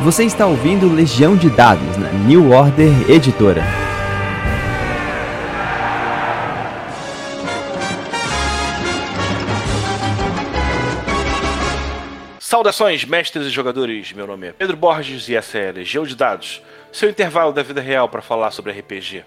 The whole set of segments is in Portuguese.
Você está ouvindo Legião de Dados na New Order Editora. Saudações, mestres e jogadores. Meu nome é Pedro Borges e essa é Legião de Dados, seu intervalo da vida real para falar sobre RPG.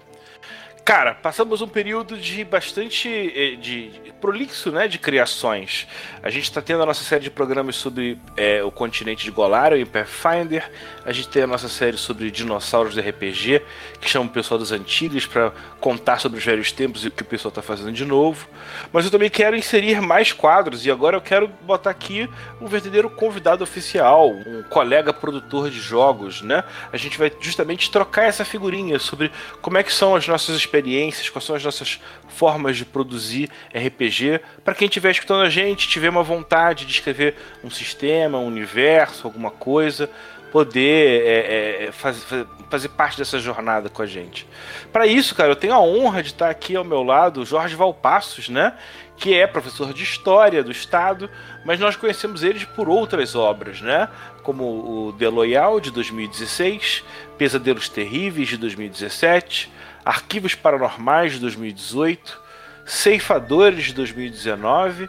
Cara, passamos um período de bastante eh, de, de prolixo, né, de criações. A gente está tendo a nossa série de programas sobre é, o continente de Golarion e Pathfinder. A gente tem a nossa série sobre dinossauros de RPG, que chama o pessoal das antigas para contar sobre os velhos tempos e o que o pessoal está fazendo de novo. Mas eu também quero inserir mais quadros e agora eu quero botar aqui um verdadeiro convidado oficial, um colega produtor de jogos, né? A gente vai justamente trocar essa figurinha sobre como é que são as nossas experiências, quais são as nossas formas de produzir RPG, para quem estiver escutando a gente, tiver uma vontade de escrever um sistema, um universo, alguma coisa, poder é, é, faz, fazer parte dessa jornada com a gente. Para isso, cara, eu tenho a honra de estar aqui ao meu lado o Jorge Valpassos, né? Que é professor de História do Estado, mas nós conhecemos eles por outras obras, né? Como o The Loyal, de 2016, Pesadelos Terríveis, de 2017, Arquivos Paranormais de 2018, Ceifadores de 2019,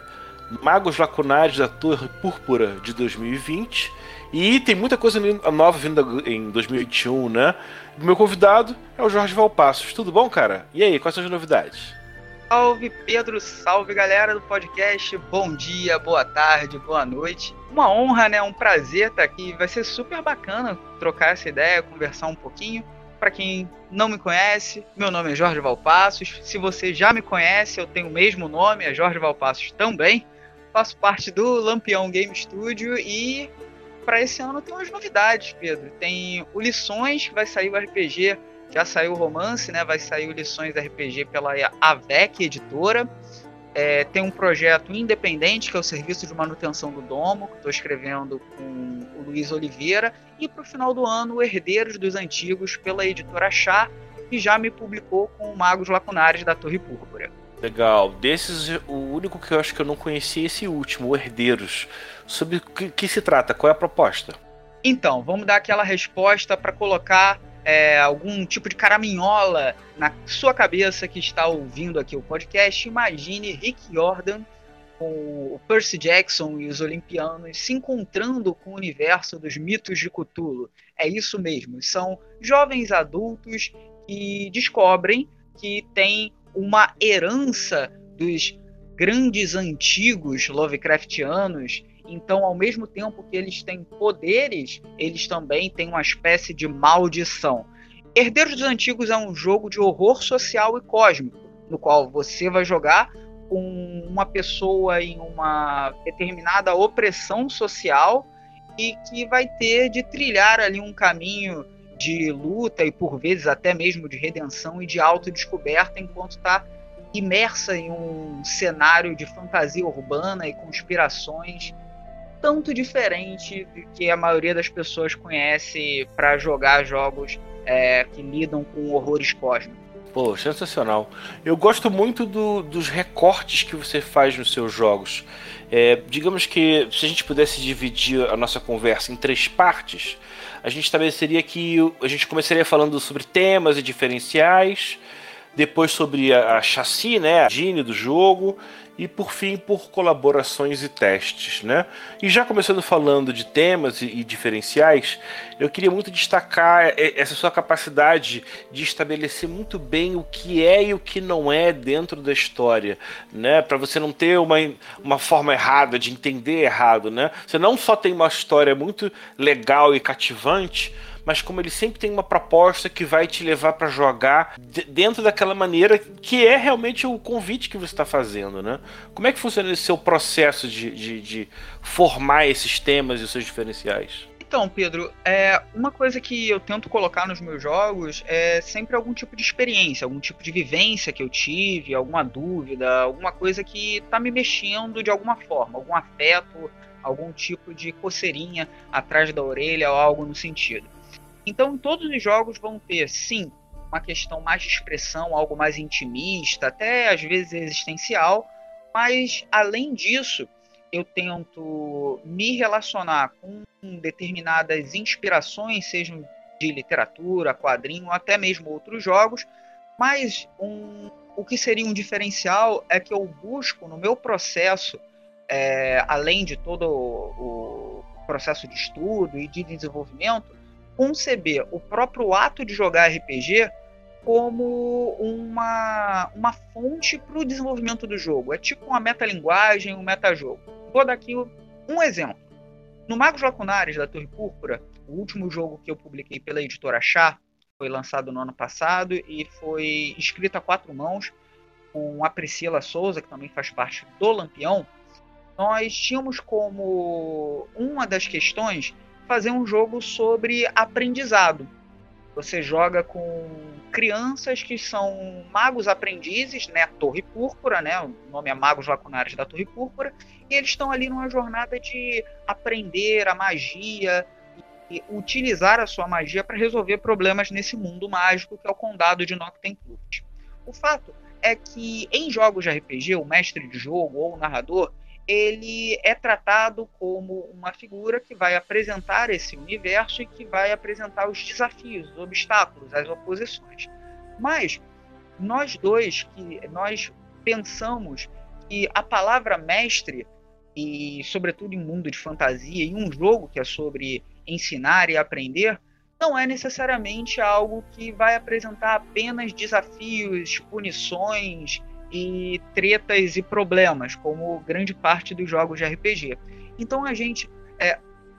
Magos Lacunares da Torre Púrpura de 2020 e tem muita coisa nova vindo em 2021, né? Meu convidado é o Jorge Valpassos. Tudo bom, cara? E aí, quais são as novidades? Salve Pedro, salve galera do podcast. Bom dia, boa tarde, boa noite. Uma honra, né? Um prazer estar aqui. Vai ser super bacana trocar essa ideia, conversar um pouquinho para quem não me conhece, meu nome é Jorge Valpassos. Se você já me conhece, eu tenho o mesmo nome, é Jorge Valpassos também. Faço parte do Lampião Game Studio e para esse ano tem umas novidades, Pedro. Tem o Lições, que vai sair o RPG, já saiu o romance, né? Vai sair o Lições RPG pela AVEC Editora. É, tem um projeto independente, que é o Serviço de Manutenção do Domo, que estou escrevendo com o Luiz Oliveira. E para o final do ano, Herdeiros dos Antigos, pela editora Chá, que já me publicou com o Magos Lacunares da Torre Púrpura. Legal. Desses, o único que eu acho que eu não conheci é esse último, o Herdeiros. Sobre o que, que se trata? Qual é a proposta? Então, vamos dar aquela resposta para colocar é, algum tipo de caraminhola na sua cabeça que está ouvindo aqui o podcast, imagine Rick Jordan com o Percy Jackson e os Olimpianos se encontrando com o universo dos mitos de Cthulhu. É isso mesmo, são jovens adultos que descobrem que tem uma herança dos grandes antigos Lovecraftianos então, ao mesmo tempo que eles têm poderes, eles também têm uma espécie de maldição. Herdeiros dos Antigos é um jogo de horror social e cósmico, no qual você vai jogar com uma pessoa em uma determinada opressão social e que vai ter de trilhar ali um caminho de luta e por vezes até mesmo de redenção e de autodescoberta enquanto está imersa em um cenário de fantasia urbana e conspirações tanto diferente do que a maioria das pessoas conhece para jogar jogos é, que lidam com horrores cósmicos. Pô, sensacional. Eu gosto muito do, dos recortes que você faz nos seus jogos. É, digamos que se a gente pudesse dividir a nossa conversa em três partes, a gente estabeleceria que a gente começaria falando sobre temas e diferenciais, depois sobre a, a chassi, né, a engine do jogo, e por fim por colaborações e testes, né? E já começando falando de temas e, e, diferenciais, eu queria muito destacar essa sua capacidade de estabelecer muito bem o que é e o que não é dentro da história, né? Para você não ter uma, uma forma errada de entender errado, né? Você não só tem uma história muito legal e cativante, mas como ele sempre tem uma proposta que vai te levar para jogar dentro daquela maneira que é realmente o convite que você está fazendo, né? Como é que funciona esse seu processo de, de, de formar esses temas e os seus diferenciais? Então, Pedro, é, uma coisa que eu tento colocar nos meus jogos é sempre algum tipo de experiência, algum tipo de vivência que eu tive, alguma dúvida, alguma coisa que está me mexendo de alguma forma, algum afeto, algum tipo de coceirinha atrás da orelha ou algo no sentido. Então, todos os jogos vão ter, sim, uma questão mais de expressão, algo mais intimista, até às vezes existencial, mas além disso, eu tento me relacionar com determinadas inspirações, sejam de literatura, quadrinho, até mesmo outros jogos, mas um, o que seria um diferencial é que eu busco no meu processo, é, além de todo o, o processo de estudo e de desenvolvimento, conceber o próprio ato de jogar RPG como uma, uma fonte para o desenvolvimento do jogo. É tipo uma metalinguagem, um metajogo. Vou dar aqui um exemplo. No Magos Lacunares da Torre Púrpura, o último jogo que eu publiquei pela editora Chá, foi lançado no ano passado e foi escrito a quatro mãos com a Priscila Souza, que também faz parte do Lampião. Nós tínhamos como uma das questões fazer um jogo sobre aprendizado. Você joga com crianças que são magos aprendizes, né? Torre Púrpura, né? O nome é Magos Lacunares da Torre Púrpura, e eles estão ali numa jornada de aprender a magia e utilizar a sua magia para resolver problemas nesse mundo mágico que é o condado de Noctemplurt. O fato é que em jogos de RPG, o mestre de jogo ou o narrador, ele é tratado como uma figura que vai apresentar esse universo e que vai apresentar os desafios, os obstáculos, as oposições. Mas nós dois que nós pensamos que a palavra mestre e sobretudo em mundo de fantasia e um jogo que é sobre ensinar e aprender não é necessariamente algo que vai apresentar apenas desafios, punições e tretas e problemas, como grande parte dos jogos de RPG. Então a gente é,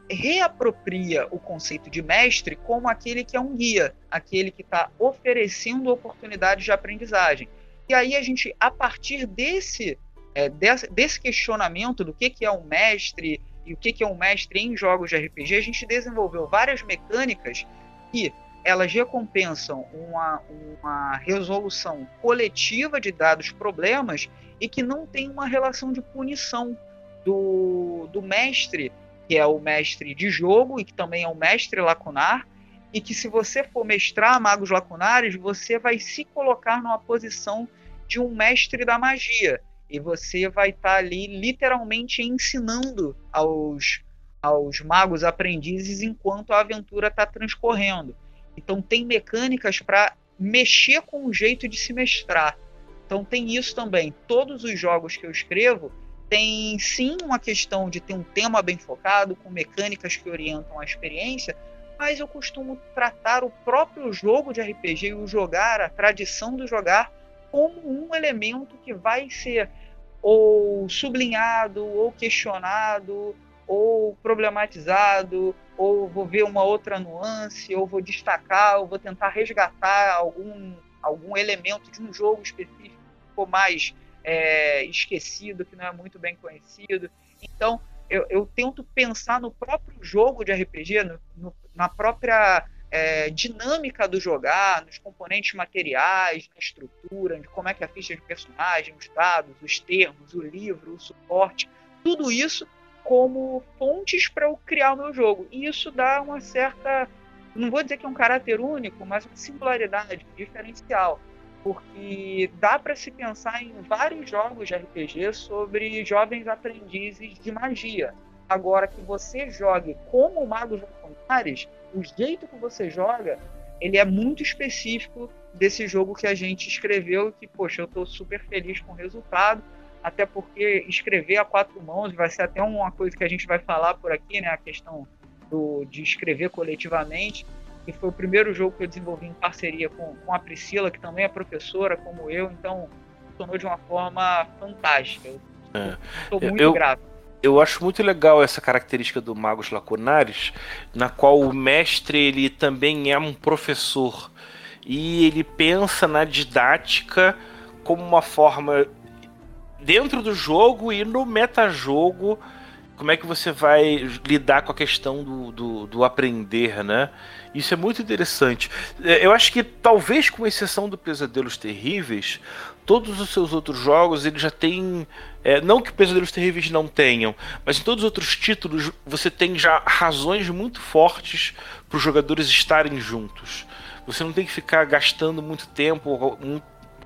reapropria o conceito de mestre como aquele que é um guia, aquele que está oferecendo oportunidades de aprendizagem. E aí a gente, a partir desse, é, desse, desse, questionamento do que, que é um mestre e o que, que é um mestre em jogos de RPG, a gente desenvolveu várias mecânicas que elas recompensam uma, uma resolução coletiva de dados problemas e que não tem uma relação de punição do, do mestre, que é o mestre de jogo e que também é o mestre lacunar, e que se você for mestrar magos lacunares, você vai se colocar numa posição de um mestre da magia. E você vai estar tá ali literalmente ensinando aos, aos magos aprendizes enquanto a aventura está transcorrendo. Então tem mecânicas para mexer com o jeito de se mestrar. Então tem isso também. Todos os jogos que eu escrevo tem sim uma questão de ter um tema bem focado, com mecânicas que orientam a experiência, mas eu costumo tratar o próprio jogo de RPG e o jogar, a tradição do jogar, como um elemento que vai ser ou sublinhado, ou questionado, ou problematizado, ou vou ver uma outra nuance, ou vou destacar, ou vou tentar resgatar algum, algum elemento de um jogo específico que ficou mais é, esquecido, que não é muito bem conhecido. Então, eu, eu tento pensar no próprio jogo de RPG, no, no, na própria é, dinâmica do jogar, nos componentes materiais, na estrutura, de como é que a ficha de personagem, os dados, os termos, o livro, o suporte, tudo isso como fontes para eu criar o meu jogo. E isso dá uma certa, não vou dizer que é um caráter único, mas uma singularidade, diferencial. Porque dá para se pensar em vários jogos de RPG sobre jovens aprendizes de magia. Agora que você jogue como magos lacunares, o jeito que você joga, ele é muito específico desse jogo que a gente escreveu que, poxa, eu estou super feliz com o resultado até porque escrever a quatro mãos vai ser até uma coisa que a gente vai falar por aqui, né? A questão do, de escrever coletivamente. E foi o primeiro jogo que eu desenvolvi em parceria com, com a Priscila, que também é professora, como eu, então funcionou de uma forma fantástica. Estou é. muito eu, grato. Eu acho muito legal essa característica do Magos Lacunares, na qual o mestre ele também é um professor e ele pensa na didática como uma forma dentro do jogo e no metajogo, como é que você vai lidar com a questão do, do, do, aprender, né? Isso é muito interessante. É, eu acho que talvez com exceção do Pesadelos Terríveis, todos os seus outros jogos ele já tem, é, não que Pesadelos Terríveis não tenham, mas em todos os outros títulos você tem já razões muito fortes para os jogadores estarem juntos. Você não tem que ficar gastando muito tempo,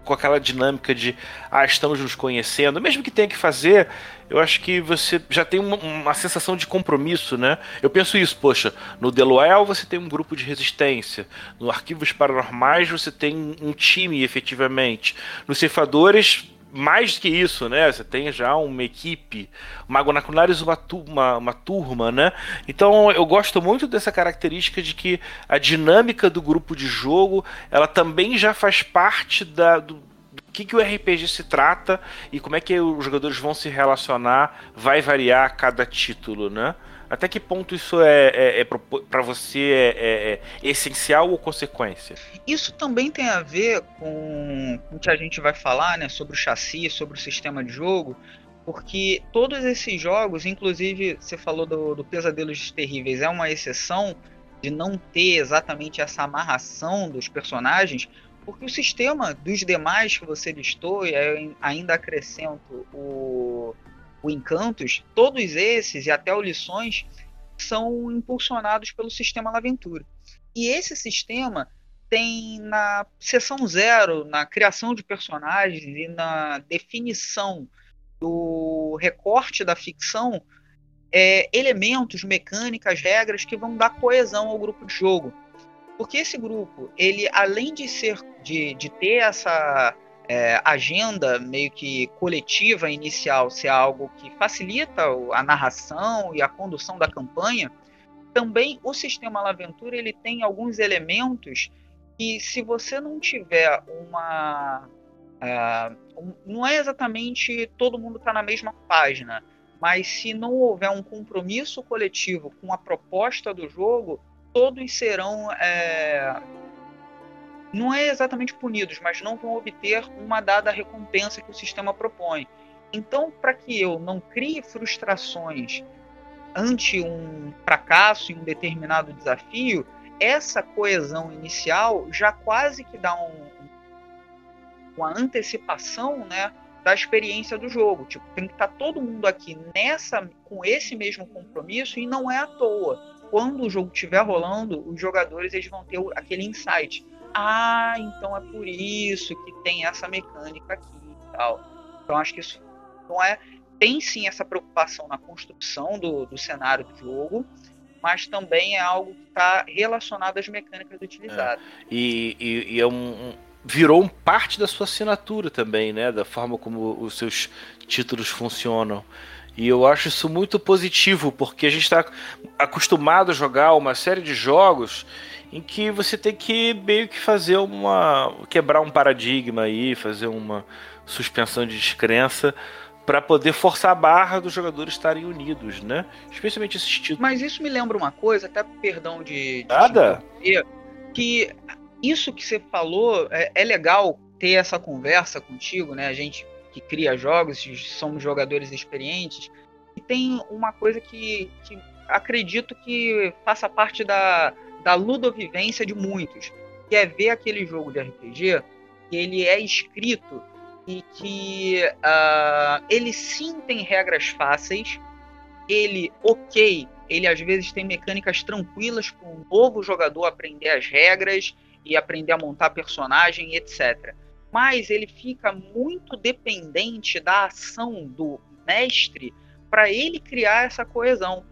com aquela dinâmica de ah, estamos nos conhecendo, mesmo que tenha que fazer, eu acho que você já tem uma, uma sensação de compromisso, né? Eu penso isso, poxa, no The Loyal você tem um grupo de resistência, no Arquivos Paranormais você tem um time efetivamente, nos Ceifadores mais que isso, né? Você tem já uma equipe, Mago Nacunares uma, uma, uma turma, né? Então eu gosto muito dessa característica de que a dinâmica do grupo de jogo ela também já faz parte da, do que, que o RPG se trata e como é que os jogadores vão se relacionar, vai variar a cada título, né? Até que ponto isso é, é, é para você é, é, é, essencial ou consequência? Isso também tem a ver com, o que a gente vai falar, né, sobre o chassi, sobre o sistema de jogo, porque todos esses jogos, inclusive você falou do, do Pesadelos Terríveis, é uma exceção de não ter exatamente essa amarração dos personagens, porque o sistema dos demais que você listou, e ainda acrescento o o Encantos, todos esses e até o Lições são impulsionados pelo sistema Laventura. E esse sistema tem na seção zero, na criação de personagens e na definição do recorte da ficção, é, elementos, mecânicas, regras que vão dar coesão ao grupo de jogo. Porque esse grupo, ele além de ser de, de ter essa é, agenda meio que coletiva inicial ser algo que facilita a narração e a condução da campanha, também o sistema Laventura ele tem alguns elementos que se você não tiver uma um, não é exatamente todo mundo está na mesma página, mas se não houver um compromisso coletivo com a proposta do jogo, todos serão é, não é exatamente punidos, mas não vão obter uma dada recompensa que o sistema propõe. Então, para que eu não crie frustrações ante um fracasso em um determinado desafio, essa coesão inicial já quase que dá um, uma antecipação né, da experiência do jogo. Tipo, tem que estar tá todo mundo aqui nessa com esse mesmo compromisso e não é à toa. Quando o jogo estiver rolando, os jogadores eles vão ter aquele insight ah, então é por isso que tem essa mecânica aqui e tal. Então acho que isso não é. Tem sim essa preocupação na construção do, do cenário do jogo, mas também é algo que está relacionado às mecânicas utilizadas. É. E, e, e, é um, virou um parte da sua assinatura também, né? Da forma como os seus títulos funcionam. E eu acho isso muito positivo, porque a gente está acostumado a jogar uma série de jogos em que você tem que meio que fazer uma. quebrar um paradigma aí, fazer uma suspensão de descrença para poder forçar a barra dos jogadores estarem unidos, né? Especialmente esses títulos. Mas isso me lembra uma coisa, até perdão de. de Nada? que isso que você falou é, é legal ter essa conversa contigo, né? A gente que cria jogos, somos jogadores experientes, e tem uma coisa que, que acredito que faça parte da, da ludovivência de muitos, que é ver aquele jogo de RPG que ele é escrito e que uh, ele sim tem regras fáceis, ele, ok, ele às vezes tem mecânicas tranquilas para um novo jogador aprender as regras e aprender a montar personagem, etc. Mas ele fica muito dependente da ação do mestre para ele criar essa coesão.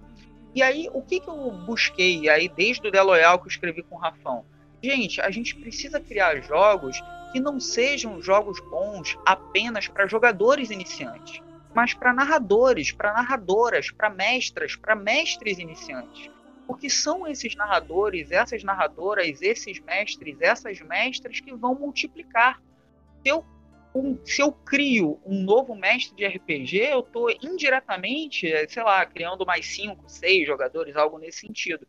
E aí, o que, que eu busquei aí desde o The Loyal que eu escrevi com o Rafão? Gente, a gente precisa criar jogos que não sejam jogos bons apenas para jogadores iniciantes, mas para narradores, para narradoras, para mestras, para mestres iniciantes. Porque são esses narradores, essas narradoras, esses mestres, essas mestras que vão multiplicar. Se eu um, se eu crio um novo mestre de RPG, eu estou indiretamente, sei lá, criando mais cinco, seis jogadores, algo nesse sentido.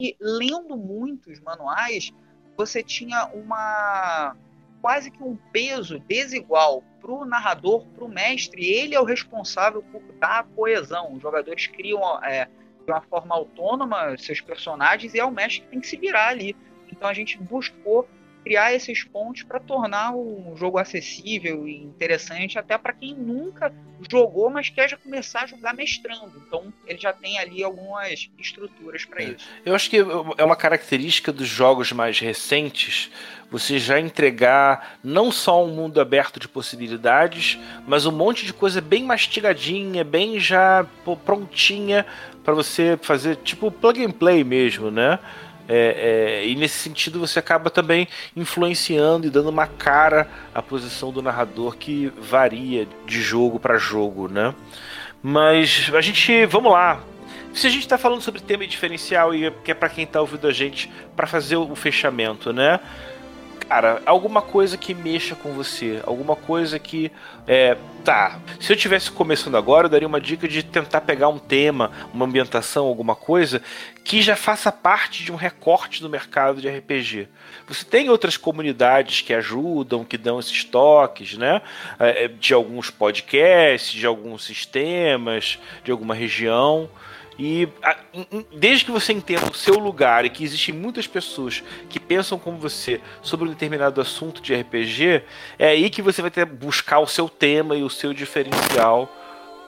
E lendo muitos manuais, você tinha uma quase que um peso desigual para o narrador, para o mestre. Ele é o responsável por dar a coesão. Os jogadores criam é, de uma forma autônoma seus personagens e é o mestre que tem que se virar ali. Então a gente buscou criar esses pontos para tornar o jogo acessível e interessante até para quem nunca jogou, mas quer já começar a jogar mestrando. Então ele já tem ali algumas estruturas para é. isso. Eu acho que é uma característica dos jogos mais recentes você já entregar não só um mundo aberto de possibilidades, mas um monte de coisa bem mastigadinha, bem já prontinha para você fazer tipo plug and play mesmo, né? É, é, e nesse sentido você acaba também influenciando e dando uma cara à posição do narrador que varia de jogo para jogo, né? Mas a gente, vamos lá. Se a gente está falando sobre tema diferencial e que é para quem está ouvindo a gente para fazer o fechamento, né? Cara, alguma coisa que mexa com você, alguma coisa que. É, tá. Se eu tivesse começando agora, eu daria uma dica de tentar pegar um tema, uma ambientação, alguma coisa que já faça parte de um recorte do mercado de RPG. Você tem outras comunidades que ajudam, que dão esses toques, né? É, é, de alguns podcasts, de alguns sistemas, de alguma região. E a, desde que você entenda o seu lugar e que existem muitas pessoas que pensam como você sobre um determinado assunto de RPG, é aí que você vai ter buscar o seu tema e o seu diferencial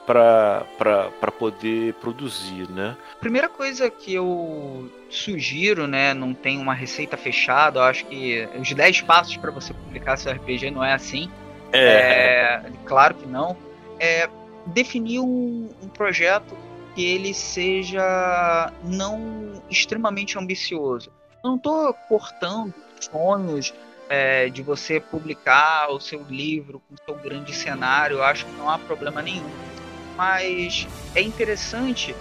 para poder produzir, né? Primeira coisa que eu sugiro, né, não tem uma receita fechada, eu acho que os 10 passos para você publicar seu RPG não é assim. É. é claro que não. É definir um, um projeto que ele seja não extremamente ambicioso. Eu não estou cortando sonhos é, de você publicar o seu livro com o seu grande cenário, eu acho que não há problema nenhum. Mas é interessante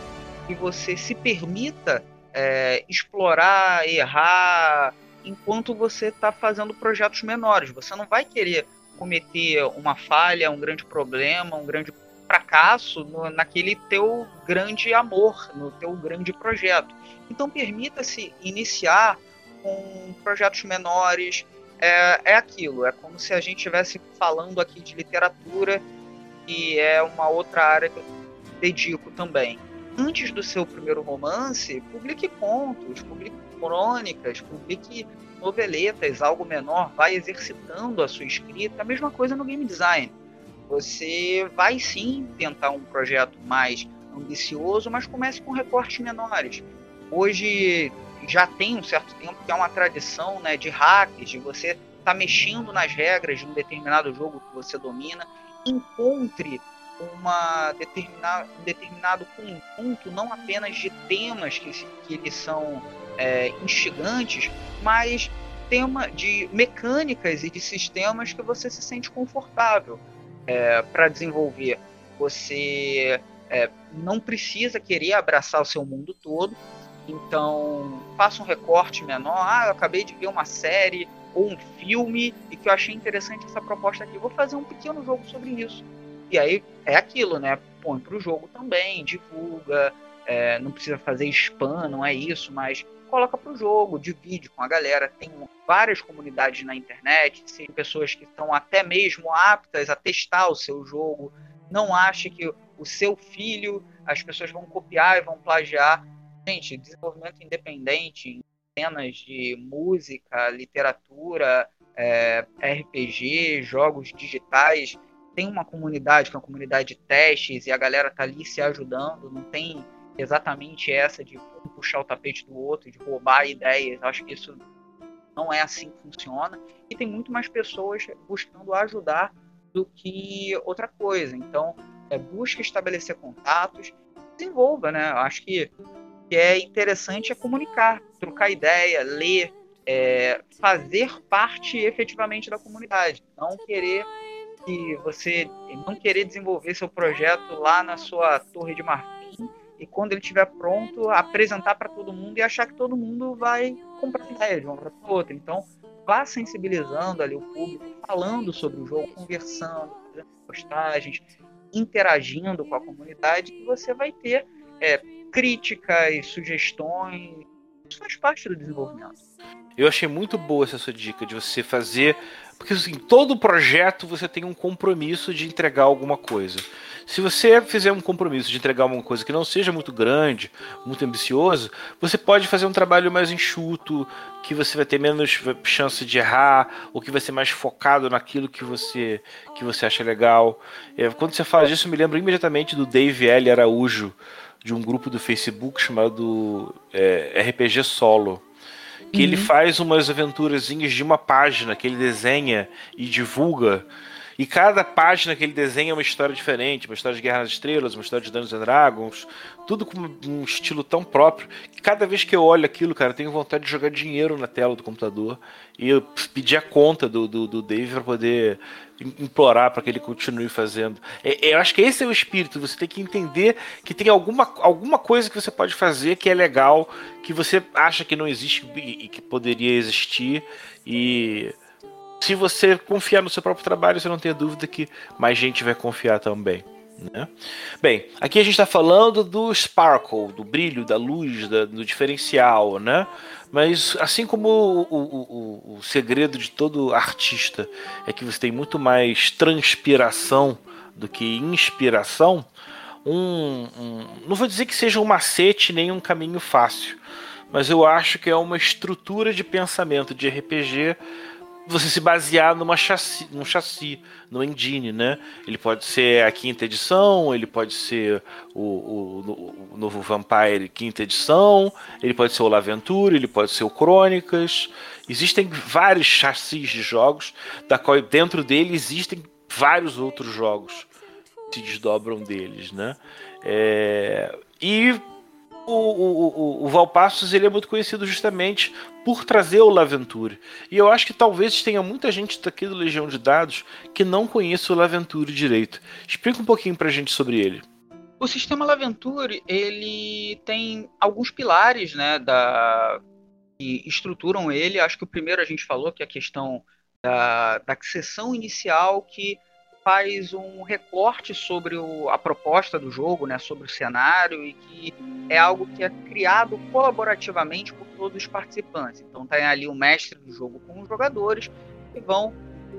que você se permita é, explorar, errar, enquanto você está fazendo projetos menores. Você não vai querer cometer uma falha, um grande problema, um grande fracasso no, naquele teu grande amor, no teu grande projeto. Então permita-se iniciar com projetos menores. É, é aquilo, é como se a gente estivesse falando aqui de literatura, e é uma outra área que eu dedico também. Antes do seu primeiro romance, publique contos, publique crônicas, publique noveletas, algo menor, vai exercitando a sua escrita. A mesma coisa no game design você vai sim tentar um projeto mais ambicioso, mas comece com recortes menores. Hoje já tem um certo tempo que é uma tradição né, de hacks, de você estar tá mexendo nas regras de um determinado jogo que você domina. Encontre uma determinada, um determinado conjunto, não apenas de temas que, que eles são é, instigantes, mas tema de mecânicas e de sistemas que você se sente confortável é, para desenvolver, você é, não precisa querer abraçar o seu mundo todo. Então, faça um recorte menor. Ah, eu acabei de ver uma série ou um filme e que eu achei interessante essa proposta aqui. Vou fazer um pequeno jogo sobre isso. E aí é aquilo, né? Põe para o jogo também, divulga. É, não precisa fazer spam, não é isso, mas coloca para o jogo, divide com a galera. Tem várias comunidades na internet, tem pessoas que estão até mesmo aptas a testar o seu jogo. Não ache que o seu filho as pessoas vão copiar e vão plagiar. Gente, desenvolvimento independente, cenas de música, literatura, é, RPG, jogos digitais, tem uma comunidade que é uma comunidade de testes e a galera tá ali se ajudando, não tem exatamente essa de puxar o tapete do outro, de roubar ideias. Acho que isso não é assim que funciona. E tem muito mais pessoas buscando ajudar do que outra coisa. Então, é, busque estabelecer contatos, desenvolva, né? Acho que, que é interessante é comunicar, trocar ideia, ler, é, fazer parte efetivamente da comunidade. Não querer que você não querer desenvolver seu projeto lá na sua torre de marfim e quando ele estiver pronto, apresentar para todo mundo e achar que todo mundo vai comprar ideia de uma para outra. Então, vá sensibilizando ali o público, falando sobre o jogo, conversando, fazendo postagens, interagindo com a comunidade, que você vai ter é, críticas, sugestões. Isso faz parte do desenvolvimento. Eu achei muito boa essa sua dica de você fazer Porque assim, todo projeto você tem um compromisso de entregar alguma coisa. Se você fizer um compromisso de entregar uma coisa que não seja muito grande, muito ambicioso, você pode fazer um trabalho mais enxuto, que você vai ter menos chance de errar, ou que vai ser mais focado naquilo que você que você acha legal. É, quando você fala disso, me lembro imediatamente do Dave L. Araújo, de um grupo do Facebook chamado é, RPG Solo que uhum. ele faz umas aventurazinhas de uma página que ele desenha e divulga e cada página que ele desenha é uma história diferente, uma história de Guerra nas Estrelas, uma história de Dungeons and Dragons, tudo com um estilo tão próprio que cada vez que eu olho aquilo, cara, eu tenho vontade de jogar dinheiro na tela do computador e pedir a conta do, do, do Dave para poder implorar para que ele continue fazendo. É, é, eu acho que esse é o espírito. Você tem que entender que tem alguma, alguma coisa que você pode fazer que é legal, que você acha que não existe e que poderia existir e se você confiar no seu próprio trabalho, você não tem dúvida que mais gente vai confiar também. Né? Bem, aqui a gente está falando do sparkle, do brilho, da luz, da, do diferencial, né? Mas assim como o, o, o, o, segredo de todo artista é que você tem muito mais transpiração do que inspiração, um, um, não vou dizer que seja um macete nem um caminho fácil, mas eu acho que é uma estrutura de pensamento de RPG você se basear numa chassi, num chassi, no engine, né? Ele pode ser a quinta edição, ele pode ser o, o, o novo Vampire quinta edição, ele pode ser o Laventura, ele pode ser o Crônicas. Existem vários chassis de jogos, da qual dentro dele existem vários outros jogos que se desdobram deles, né? É, e o, o, o, o Valpassos ele é muito conhecido justamente por trazer o Laventure. E eu acho que talvez tenha muita gente daqui do Legião de Dados que não conheça o Laventure direito. Explica um pouquinho pra gente sobre ele. O sistema Laventure, ele tem alguns pilares, né, da que estruturam ele. Acho que o primeiro a gente falou que é a questão da, da sessão inicial que faz um recorte sobre o, a proposta do jogo, né, sobre o cenário e que é algo que é criado colaborativamente por todos os participantes. Então tem ali o mestre do jogo com os jogadores e vão,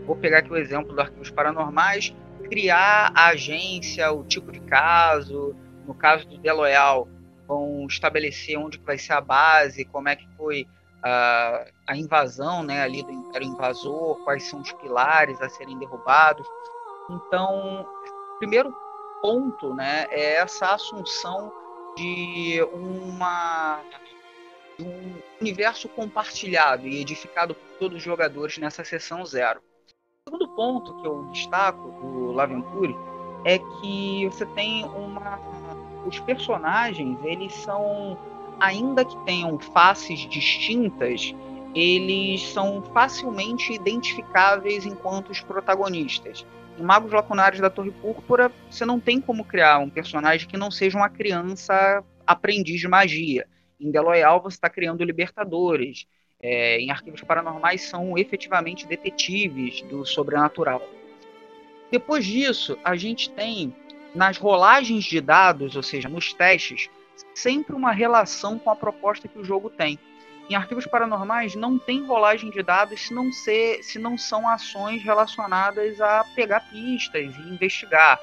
vou pegar aqui o exemplo do Arquivos Paranormais, criar a agência, o tipo de caso, no caso do Deloyal, vão estabelecer onde vai ser a base, como é que foi a, a invasão né, ali do Império Invasor, quais são os pilares a serem derrubados. Então, primeiro ponto né, é essa assunção de uma de um universo compartilhado e edificado por todos os jogadores nessa sessão zero. O segundo ponto que eu destaco do Laventure é que você tem uma os personagens, eles são ainda que tenham faces distintas, eles são facilmente identificáveis enquanto os protagonistas. Em Magos Lacunares da Torre Púrpura, você não tem como criar um personagem que não seja uma criança aprendiz de magia. Em Deloyal, você está criando libertadores. É, em Arquivos Paranormais, são efetivamente detetives do sobrenatural. Depois disso, a gente tem nas rolagens de dados, ou seja, nos testes, sempre uma relação com a proposta que o jogo tem em arquivos paranormais não tem rolagem de dados se não, ser, se não são ações relacionadas a pegar pistas e investigar.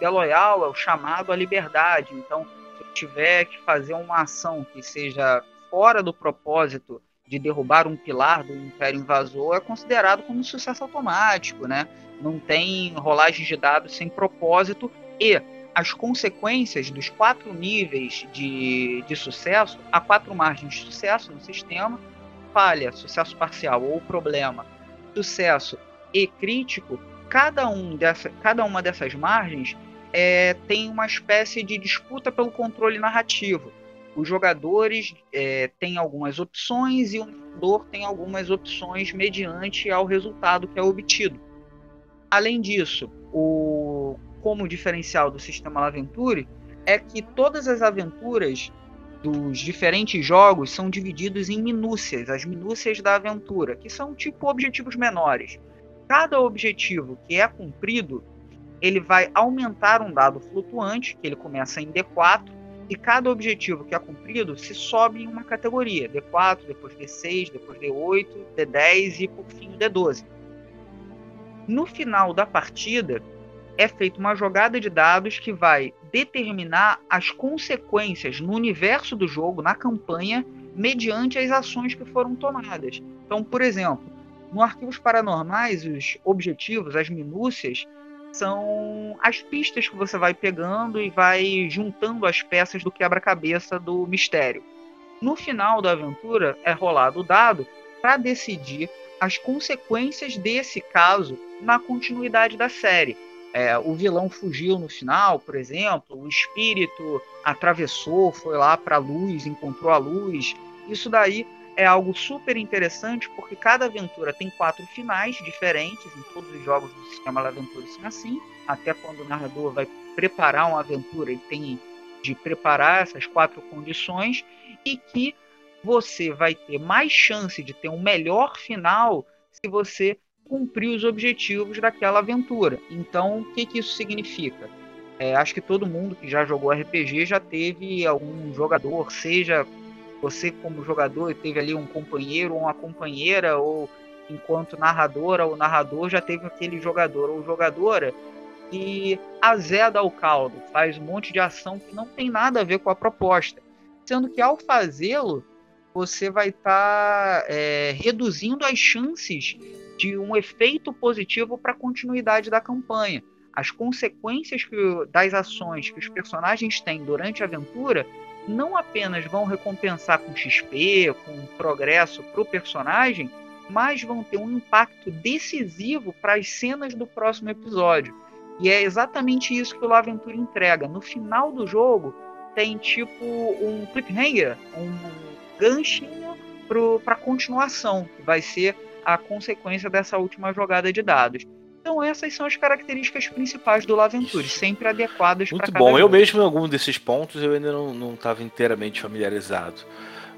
Deloyal é o chamado à liberdade. Então, se eu tiver que fazer uma ação que seja fora do propósito de derrubar um pilar do Império Invasor, é considerado como um sucesso automático, né? Não tem rolagem de dados sem propósito e as consequências dos quatro níveis de, de sucesso, há quatro margens de sucesso no sistema: falha, sucesso parcial ou problema, sucesso e crítico. Cada, um dessa, cada uma dessas margens é, tem uma espécie de disputa pelo controle narrativo. Os jogadores é, têm algumas opções e o jogador tem algumas opções mediante ao resultado que é obtido. Além disso, o como diferencial do sistema Laventure é que todas as aventuras dos diferentes jogos são divididos em minúcias, as minúcias da aventura, que são tipo objetivos menores. Cada objetivo que é cumprido, ele vai aumentar um dado flutuante, que ele começa em D4, e cada objetivo que é cumprido se sobe em uma categoria, D4, depois D6, depois D8, D10 e por fim D12. No final da partida, é feita uma jogada de dados que vai determinar as consequências no universo do jogo, na campanha, mediante as ações que foram tomadas. Então, por exemplo, no Arquivos Paranormais, os objetivos, as minúcias, são as pistas que você vai pegando e vai juntando as peças do quebra-cabeça do mistério. No final da aventura, é rolado o dado para decidir as consequências desse caso na continuidade da série. É, o vilão fugiu no final, por exemplo, o espírito atravessou, foi lá para a luz, encontrou a luz. Isso daí é algo super interessante porque cada aventura tem quatro finais diferentes em todos os jogos do sistema da aventura são assim. Até quando o narrador vai preparar uma aventura, ele tem de preparar essas quatro condições e que você vai ter mais chance de ter um melhor final se você cumprir os objetivos daquela aventura. Então, o que, que isso significa? É, acho que todo mundo que já jogou RPG já teve algum jogador, seja você como jogador teve ali um companheiro ou uma companheira, ou enquanto narradora ou narrador já teve aquele jogador ou jogadora que azeda o caldo, faz um monte de ação que não tem nada a ver com a proposta. Sendo que ao fazê-lo, você vai estar tá, é, reduzindo as chances de um efeito positivo para a continuidade da campanha. As consequências que, das ações que os personagens têm durante a aventura não apenas vão recompensar com XP, com progresso para o personagem, mas vão ter um impacto decisivo para as cenas do próximo episódio. E é exatamente isso que o Laventura entrega. No final do jogo, tem tipo um cliffhanger, um ganchinho para a continuação, que vai ser a consequência dessa última jogada de dados. Então essas são as características principais do Laventure, sempre adequadas para cada bom. Jogo. Eu mesmo em algum desses pontos eu ainda não estava inteiramente familiarizado.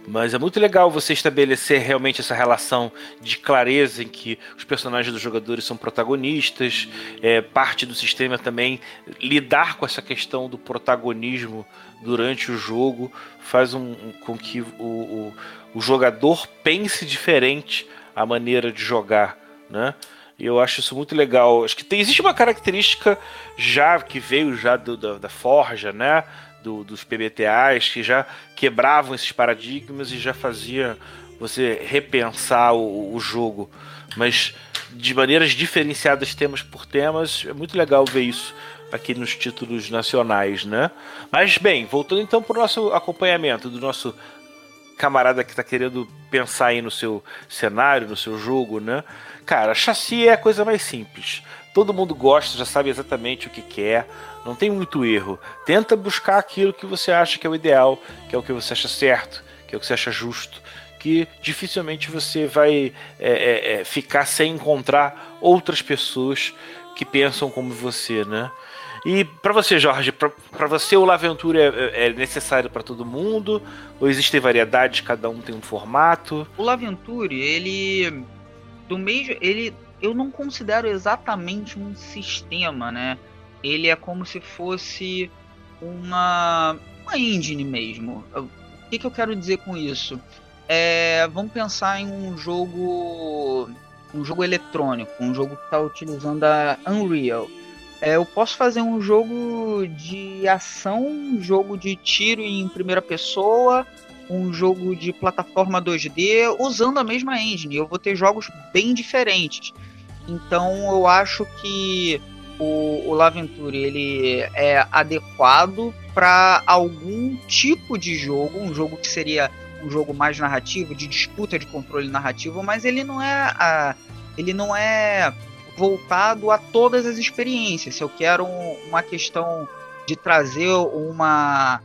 Mas é muito legal você estabelecer realmente essa relação de clareza em que os personagens dos jogadores são protagonistas, é, parte do sistema também lidar com essa questão do protagonismo durante o jogo faz um, com que o, o, o jogador pense diferente a maneira de jogar, né? Eu acho isso muito legal. Acho que tem, existe uma característica já que veio já do, da, da Forja, né? Do, dos PBTAs, que já quebravam esses paradigmas e já fazia você repensar o, o jogo. Mas de maneiras diferenciadas, temas por temas, é muito legal ver isso aqui nos títulos nacionais, né? Mas bem, voltando então para o nosso acompanhamento do nosso camarada que está querendo pensar aí no seu cenário, no seu jogo, né? Cara, chassi é a coisa mais simples. Todo mundo gosta, já sabe exatamente o que quer, não tem muito erro. Tenta buscar aquilo que você acha que é o ideal, que é o que você acha certo, que é o que você acha justo, que dificilmente você vai é, é, é ficar sem encontrar outras pessoas que pensam como você, né? E para você, Jorge, para você o Laventura é, é necessário para todo mundo? Ou existem variedades, cada um tem um formato? O Laventure, ele do mesmo, ele eu não considero exatamente um sistema, né? Ele é como se fosse uma uma engine mesmo. O que, que eu quero dizer com isso? É, vamos pensar em um jogo um jogo eletrônico, um jogo que está utilizando a Unreal é, eu posso fazer um jogo de ação, um jogo de tiro em primeira pessoa, um jogo de plataforma 2D usando a mesma engine. Eu vou ter jogos bem diferentes. Então eu acho que o, o Laventure ele é adequado para algum tipo de jogo, um jogo que seria um jogo mais narrativo, de disputa de controle narrativo, mas ele não é a, ele não é voltado a todas as experiências. Se eu quero um, uma questão de trazer uma,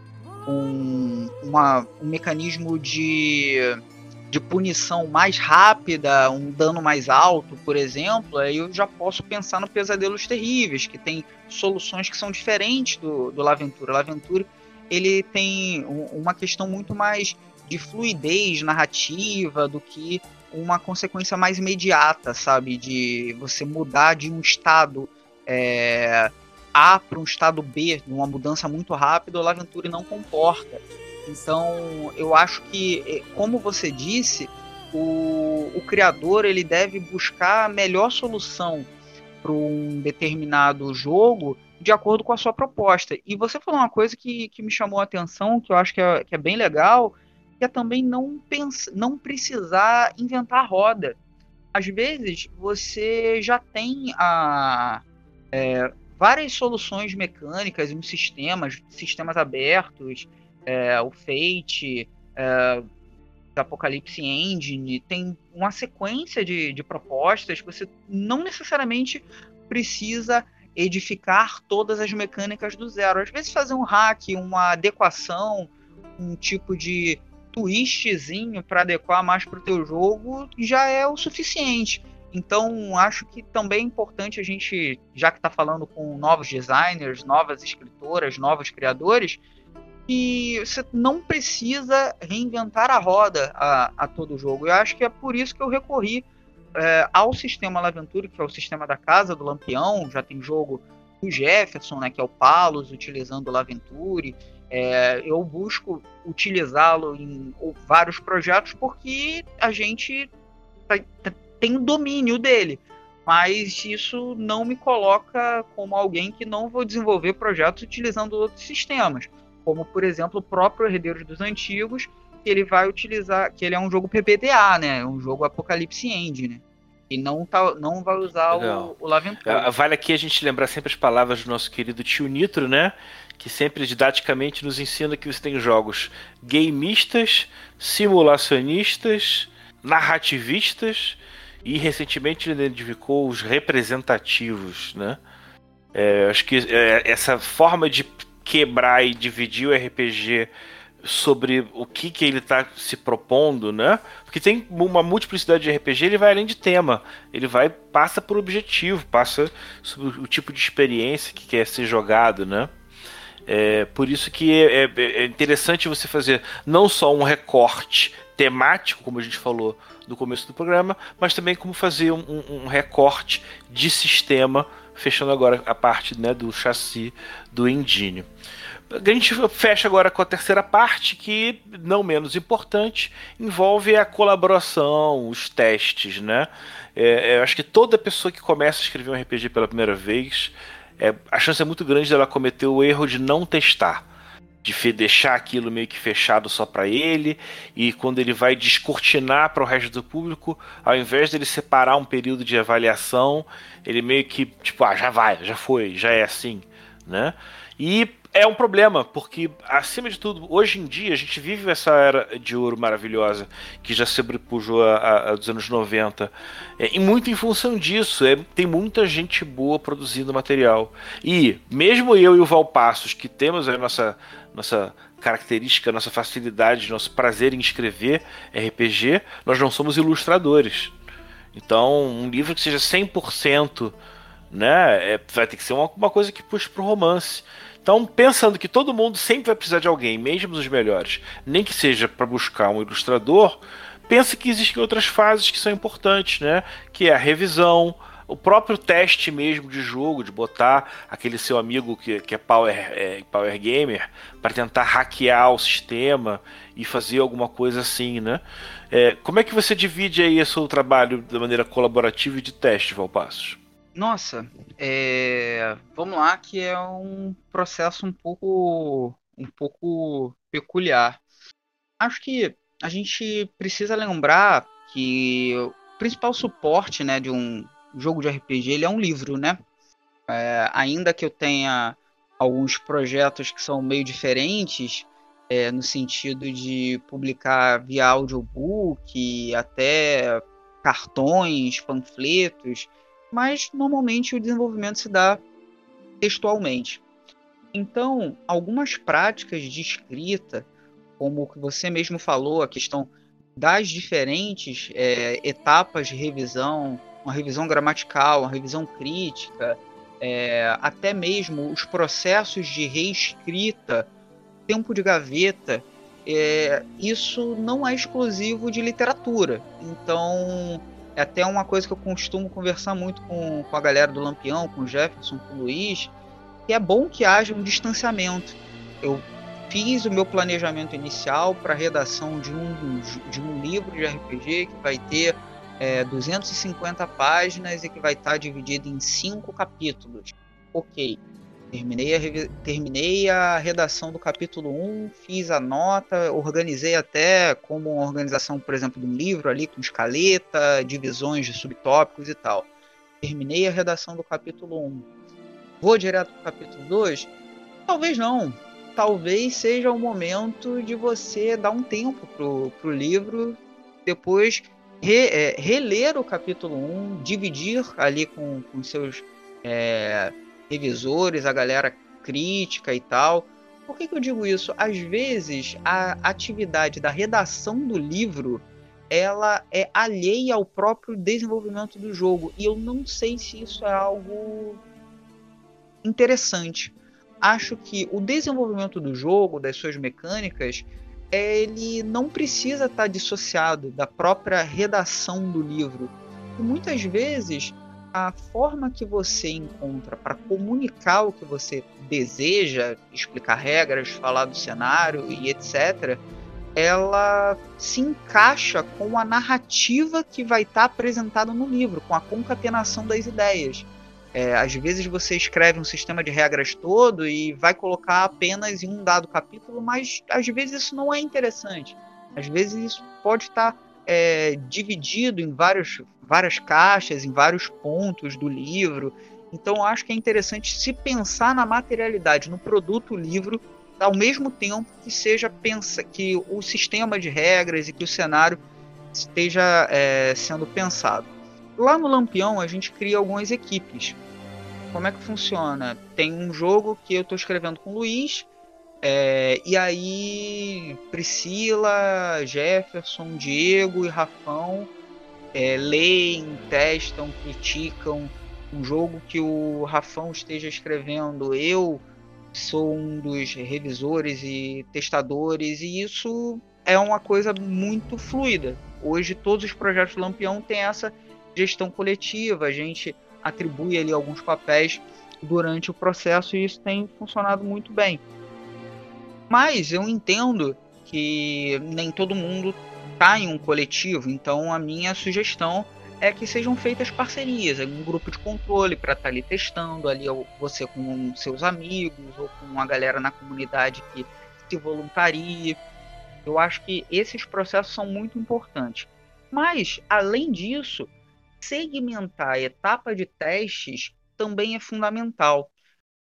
um, uma, um mecanismo de, de punição mais rápida, um dano mais alto, por exemplo, aí eu já posso pensar no Pesadelos Terríveis, que tem soluções que são diferentes do, do Laventura. Laventura ele tem uma questão muito mais de fluidez narrativa do que uma consequência mais imediata, sabe? De você mudar de um estado é, A para um estado B, uma mudança muito rápida, o Laventure não comporta. Então, eu acho que, é, como você disse, o, o criador ele deve buscar a melhor solução para um determinado jogo de acordo com a sua proposta. E você falou uma coisa que, que me chamou a atenção, que eu acho que é, que é bem legal, que é também não, pensa, não precisar inventar roda. Às vezes você já tem a, é, várias soluções mecânicas em sistemas, sistemas abertos, é, o Fate, é, Apocalipse Engine, tem uma sequência de, de propostas que você não necessariamente precisa edificar todas as mecânicas do zero. Às vezes fazer um hack, uma adequação, um tipo de twistzinho para adequar mais para o teu jogo já é o suficiente. Então, acho que também é importante a gente, já que está falando com novos designers, novas escritoras, novos criadores, que você não precisa reinventar a roda a, a todo jogo. Eu acho que é por isso que eu recorri é, ao sistema Laventure, que é o sistema da casa do Lampião. Já tem jogo do Jefferson, né, que é o Palos, utilizando o Laventure. É, eu busco utilizá-lo em vários projetos porque a gente tá, tá, tem domínio dele. Mas isso não me coloca como alguém que não vou desenvolver projetos utilizando outros sistemas. Como, por exemplo, o próprio Herdeiros dos Antigos, que ele vai utilizar, que ele é um jogo PBTA, né? Um jogo Apocalipse End, né? E não, tá, não vai usar o, o Laventura. É, vale aqui a gente lembrar sempre as palavras do nosso querido tio Nitro, né? Que sempre didaticamente nos ensina que você tem jogos gameistas, simulacionistas, narrativistas e recentemente ele identificou os representativos, né? É, acho que é, essa forma de quebrar e dividir o RPG sobre o que, que ele está se propondo, né? Porque tem uma multiplicidade de RPG, ele vai além de tema, ele vai passa por objetivo, passa sobre o tipo de experiência que quer ser jogado, né? É, por isso que é, é, é interessante você fazer não só um recorte temático, como a gente falou no começo do programa, mas também como fazer um, um, recorte de sistema, fechando agora a parte né, do chassi do engine. A gente fecha agora com a terceira parte, que, não menos importante, envolve a colaboração, os testes, né? É, eu acho que toda pessoa que começa a escrever um RPG pela primeira vez, é, a chance é muito grande dela cometer o erro de não testar de deixar aquilo meio que fechado só para ele e quando ele vai descortinar para o resto do público, ao invés dele separar um período de avaliação, ele meio que tipo, ah, já vai, já foi, já é assim, né? E é um problema, porque acima de tudo, hoje em dia a gente vive essa era de ouro maravilhosa que já se sobrepujou a, a, a dos anos 90. É, e muito em função disso, é, tem muita gente boa produzindo material. E mesmo eu e o Valpassos, que temos a nossa nossa característica, nossa facilidade, nosso prazer em escrever RPG, nós não somos ilustradores. Então, um livro que seja 100%, né, é, vai ter que ser uma, uma coisa que puxe para o romance. Então, pensando que todo mundo sempre vai precisar de alguém, mesmo os melhores, nem que seja para buscar um ilustrador, pensa que existem outras fases que são importantes, né? Que é a revisão, o próprio teste mesmo de jogo, de botar aquele seu amigo que, que é, power, é, power gamer para tentar hackear o sistema e fazer alguma coisa assim, né? É, como é que você divide aí o seu trabalho de maneira colaborativa e de teste, Valpassos? Nossa, é... vamos lá, que é um processo um pouco, um pouco peculiar. Acho que a gente precisa lembrar que o principal suporte né, de um, jogo de RPG ele é um livro, né? É, ainda que eu tenha alguns projetos que são meio diferentes, é, no sentido de publicar via audiobook, até cartões, panfletos, mas normalmente o desenvolvimento se dá textualmente. Então, algumas práticas de escrita, como você mesmo falou, a questão das diferentes é, etapas de revisão, uma revisão gramatical, uma revisão crítica, é, até mesmo os processos de reescrita, tempo de gaveta, é, isso não é exclusivo de literatura. Então, é até uma coisa que eu costumo conversar muito com, com a galera do Lampião, com o Jefferson, com o Luiz, que é bom que haja um distanciamento. Eu fiz o meu planejamento inicial para a redação de um, de um livro de RPG que vai ter é, 250 páginas e que vai estar dividido em cinco capítulos. Ok. Terminei a, terminei a redação do capítulo 1, fiz a nota, organizei até como uma organização, por exemplo, de um livro ali, com escaleta, divisões de subtópicos e tal. Terminei a redação do capítulo 1. Vou direto para o capítulo 2? Talvez não. Talvez seja o momento de você dar um tempo pro, pro livro, depois re, é, reler o capítulo 1, dividir ali com, com seus é, revisores, a galera crítica e tal. Por que, que eu digo isso? Às vezes a atividade da redação do livro ela é alheia ao próprio desenvolvimento do jogo e eu não sei se isso é algo interessante. Acho que o desenvolvimento do jogo, das suas mecânicas, ele não precisa estar dissociado da própria redação do livro. E muitas vezes a forma que você encontra para comunicar o que você deseja, explicar regras, falar do cenário e etc., ela se encaixa com a narrativa que vai estar tá apresentada no livro, com a concatenação das ideias. É, às vezes você escreve um sistema de regras todo e vai colocar apenas em um dado capítulo, mas às vezes isso não é interessante. Às vezes isso pode estar tá, é, dividido em vários várias caixas, em vários pontos do livro. Então acho que é interessante se pensar na materialidade, no produto livro, ao mesmo tempo que seja pensa que o sistema de regras e que o cenário esteja é, sendo pensado. Lá no Lampião a gente cria algumas equipes. Como é que funciona? Tem um jogo que eu estou escrevendo com o Luiz, é, e aí Priscila, Jefferson, Diego e Rafão é, leem, testam, criticam um jogo que o Rafão esteja escrevendo. Eu sou um dos revisores e testadores, e isso é uma coisa muito fluida. Hoje todos os projetos Lampião têm essa gestão coletiva, a gente atribui ali alguns papéis durante o processo e isso tem funcionado muito bem. Mas eu entendo que nem todo mundo está em um coletivo, então a minha sugestão é que sejam feitas parcerias, um grupo de controle para estar tá ali testando, ali você com seus amigos ou com a galera na comunidade que se voluntarie. Eu acho que esses processos são muito importantes. Mas, além disso, segmentar a etapa de testes também é fundamental.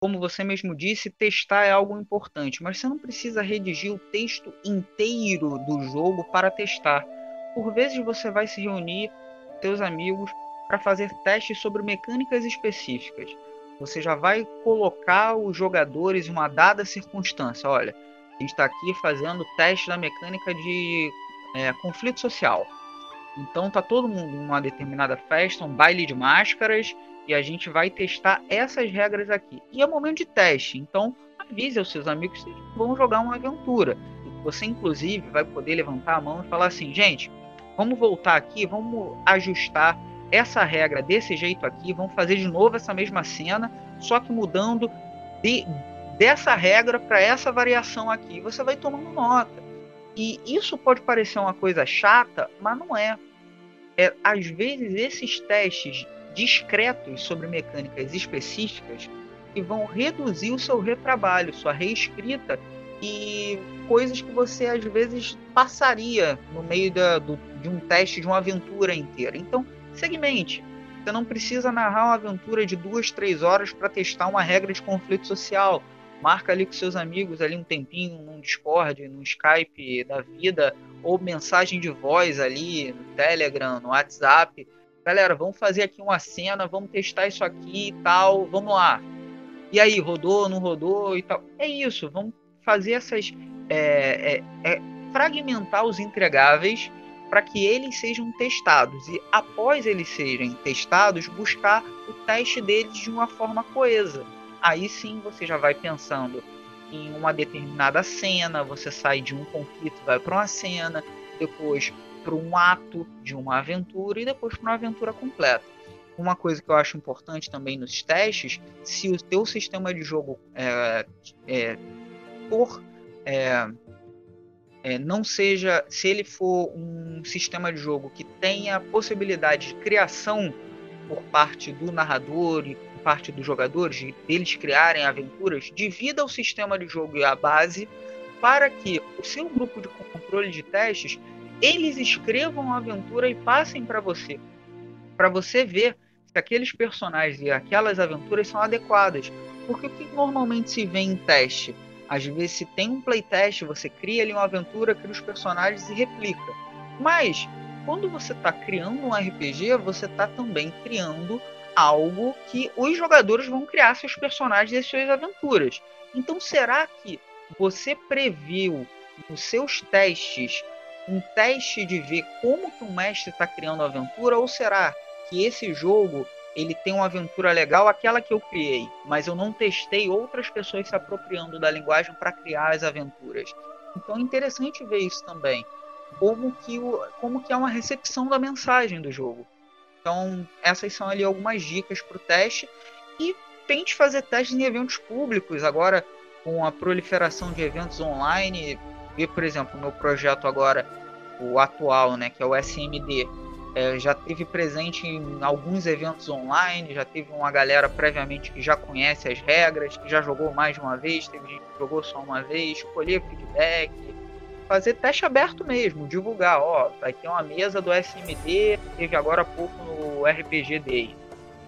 Como você mesmo disse, testar é algo importante, mas você não precisa redigir o texto inteiro do jogo para testar. Por vezes você vai se reunir com seus amigos para fazer testes sobre mecânicas específicas. Você já vai colocar os jogadores em uma dada circunstância. Olha, a gente está aqui fazendo teste da mecânica de é, conflito social. Então tá todo mundo em uma determinada festa, um baile de máscaras, e a gente vai testar essas regras aqui. E é momento de teste, então avise aos seus amigos que vão jogar uma aventura. Você, inclusive, vai poder levantar a mão e falar assim: gente, vamos voltar aqui, vamos ajustar essa regra desse jeito aqui, vamos fazer de novo essa mesma cena, só que mudando de, dessa regra para essa variação aqui. Você vai tomando nota. E isso pode parecer uma coisa chata, mas não é. é às vezes, esses testes discretos sobre mecânicas específicas que vão reduzir o seu retrabalho, sua reescrita e coisas que você às vezes passaria no meio da, do, de um teste de uma aventura inteira. Então, segmente. Você não precisa narrar uma aventura de duas, três horas para testar uma regra de conflito social. Marca ali com seus amigos ali um tempinho num Discord, no Skype da vida, ou mensagem de voz ali no Telegram, no WhatsApp galera, vamos fazer aqui uma cena, vamos testar isso aqui e tal, vamos lá. E aí, rodou, não rodou e tal. É isso, vamos fazer essas. É, é, é, fragmentar os entregáveis para que eles sejam testados e após eles serem testados, buscar o teste deles de uma forma coesa. Aí sim você já vai pensando em uma determinada cena, você sai de um conflito, vai para uma cena, depois para um ato de uma aventura e depois para uma aventura completa. Uma coisa que eu acho importante também nos testes, se o teu sistema de jogo é, é, for é, é, não seja, se ele for um sistema de jogo que tenha possibilidade de criação por parte do narrador e por parte dos jogadores, de eles criarem aventuras, divida o sistema de jogo e a base para que o seu grupo de controle de testes eles escrevam a aventura e passem para você, para você ver se aqueles personagens e aquelas aventuras são adequadas. Porque o que normalmente se vê em teste? Às vezes, se tem um playtest, você cria ali uma aventura, cria os personagens e replica. Mas, quando você está criando um RPG, você está também criando algo que os jogadores vão criar seus personagens e suas aventuras. Então, será que você previu nos seus testes um teste de ver como que o mestre está criando a aventura ou será que esse jogo ele tem uma aventura legal, aquela que eu criei, mas eu não testei outras pessoas se apropriando da linguagem para criar as aventuras. Então é interessante ver isso também, como que, o, como que é uma recepção da mensagem do jogo. Então essas são ali algumas dicas para o teste e tente fazer testes em eventos públicos. Agora com a proliferação de eventos online, e por exemplo, meu projeto agora, o atual, né, que é o SMD, é, já teve presente em alguns eventos online, já teve uma galera previamente que já conhece as regras, que já jogou mais de uma vez, teve gente que jogou só uma vez, escolher feedback, fazer teste aberto mesmo, divulgar, ó, vai ter uma mesa do SMD, teve agora há pouco no RPG Day,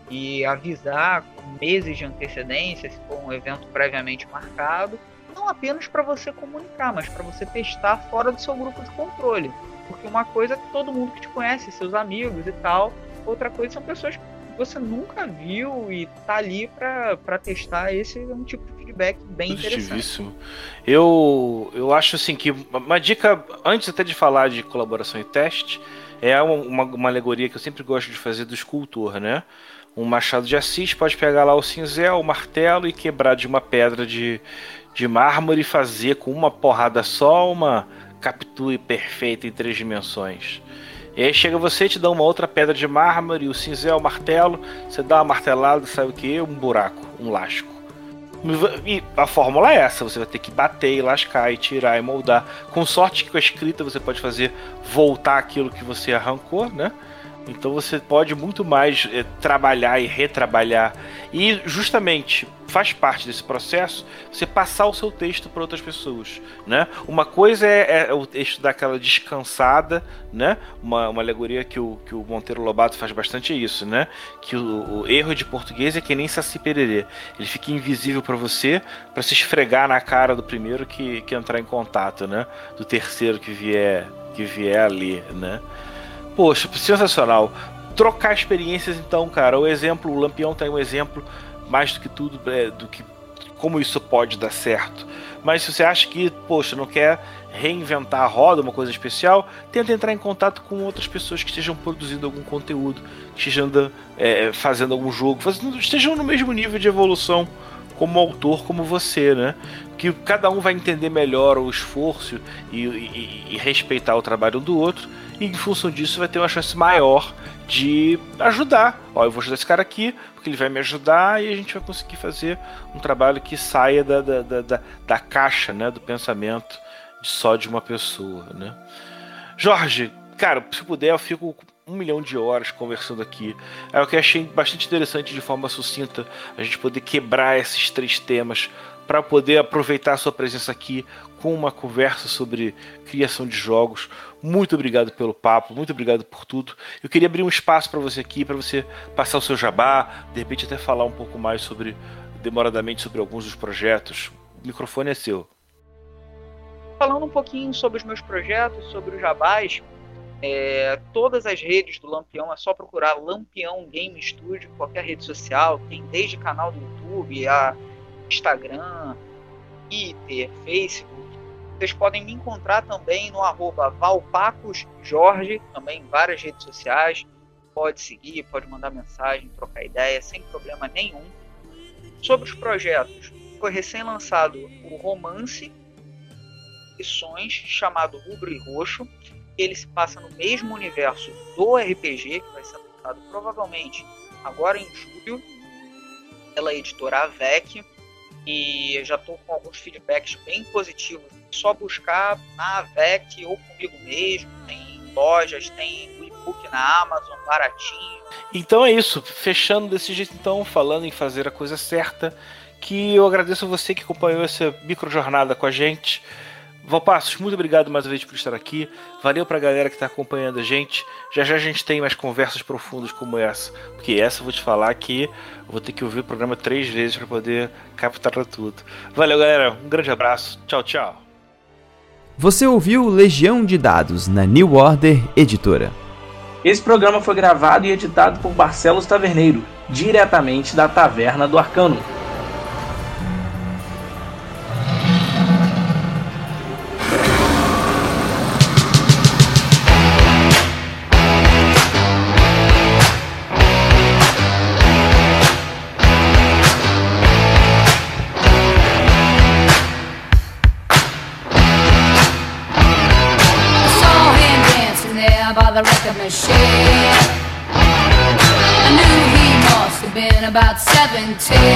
e avisar com meses de antecedência, se for um evento previamente marcado, não apenas para você comunicar, mas para você testar fora do seu grupo de controle. Porque uma coisa é todo mundo que te conhece, seus amigos e tal. Outra coisa são pessoas que você nunca viu e tá ali para testar. Esse é um tipo de feedback bem interessante. Eu, eu acho assim que uma dica, antes até de falar de colaboração e teste, é uma, uma alegoria que eu sempre gosto de fazer do escultor, né? Um machado de assis pode pegar lá o cinzel, o martelo e quebrar de uma pedra de, de mármore e fazer com uma porrada só uma capture perfeita em três dimensões. E aí chega você, te dá uma outra pedra de mármore, o cinzel, o martelo, você dá uma martelada, sabe o que? Um buraco, um lasco. E a fórmula é essa, você vai ter que bater lascar e tirar e moldar. Com sorte que com a escrita você pode fazer voltar aquilo que você arrancou, né? Então você pode muito mais é, trabalhar e retrabalhar. E justamente faz parte desse processo você passar o seu texto para outras pessoas. Né? Uma coisa é, é, o texto daquela descansada, né? uma, uma alegoria que o, que o Monteiro Lobato faz bastante é isso, né? que o, o erro de português é que nem Saci Pererê. Ele fica invisível para você para se esfregar na cara do primeiro que, que entrar em contato, né? do terceiro que vier, que vier ali. Né? Poxa, sensacional. Trocar experiências, então, cara. O exemplo, o Lampião tem um exemplo mais do que tudo é, do que como isso pode dar certo. Mas se você acha que, poxa, não quer reinventar a roda, uma coisa especial, tenta entrar em contato com outras pessoas que estejam produzindo algum conteúdo, que estejam é, fazendo algum jogo, fazendo, estejam no mesmo nível de evolução como autor, como você, né? Que cada um vai entender melhor o esforço e, e, e respeitar o trabalho do outro e em função disso vai ter uma chance maior de ajudar. Ó, eu vou ajudar esse cara aqui, porque ele vai me ajudar e a gente vai conseguir fazer um trabalho que saia da, da, da, da, da caixa, né, do pensamento só de uma pessoa, né. Jorge, cara, se puder, eu fico um milhão de horas conversando aqui. É o que achei bastante interessante de forma sucinta a gente poder quebrar esses três temas para poder aproveitar a sua presença aqui com uma conversa sobre criação de jogos. Muito obrigado pelo papo, muito obrigado por tudo. Eu queria abrir um espaço para você aqui, para você passar o seu jabá, de repente até falar um pouco mais sobre, demoradamente, sobre alguns dos projetos. O microfone é seu. Falando um pouquinho sobre os meus projetos, sobre os jabás, é, todas as redes do Lampião é só procurar Lampião Game Studio, qualquer rede social, tem desde canal do YouTube a Instagram, Twitter, Facebook. Vocês podem me encontrar também no arroba valpacosjorge, também em várias redes sociais. Pode seguir, pode mandar mensagem, trocar ideia, sem problema nenhum. Sobre os projetos, foi recém-lançado o romance Lições, chamado Rubro e Roxo. Ele se passa no mesmo universo do RPG, que vai ser lançado provavelmente agora em julho, pela editora Avec e já estou com alguns feedbacks bem positivos. Só buscar na AVEC ou comigo mesmo, tem lojas, tem o e-book na Amazon, baratinho. Então é isso, fechando desse jeito então, falando em fazer a coisa certa, que eu agradeço a você que acompanhou essa microjornada com a gente. Valpassos, muito obrigado mais uma vez por estar aqui. Valeu pra galera que tá acompanhando a gente. Já já a gente tem mais conversas profundas como essa. Porque essa eu vou te falar que vou ter que ouvir o programa três vezes para poder captar tudo. Valeu, galera. Um grande abraço. Tchau, tchau. Você ouviu Legião de Dados na New Order Editora. Esse programa foi gravado e editado por Barcelos Taverneiro, diretamente da Taverna do Arcano. happened to you.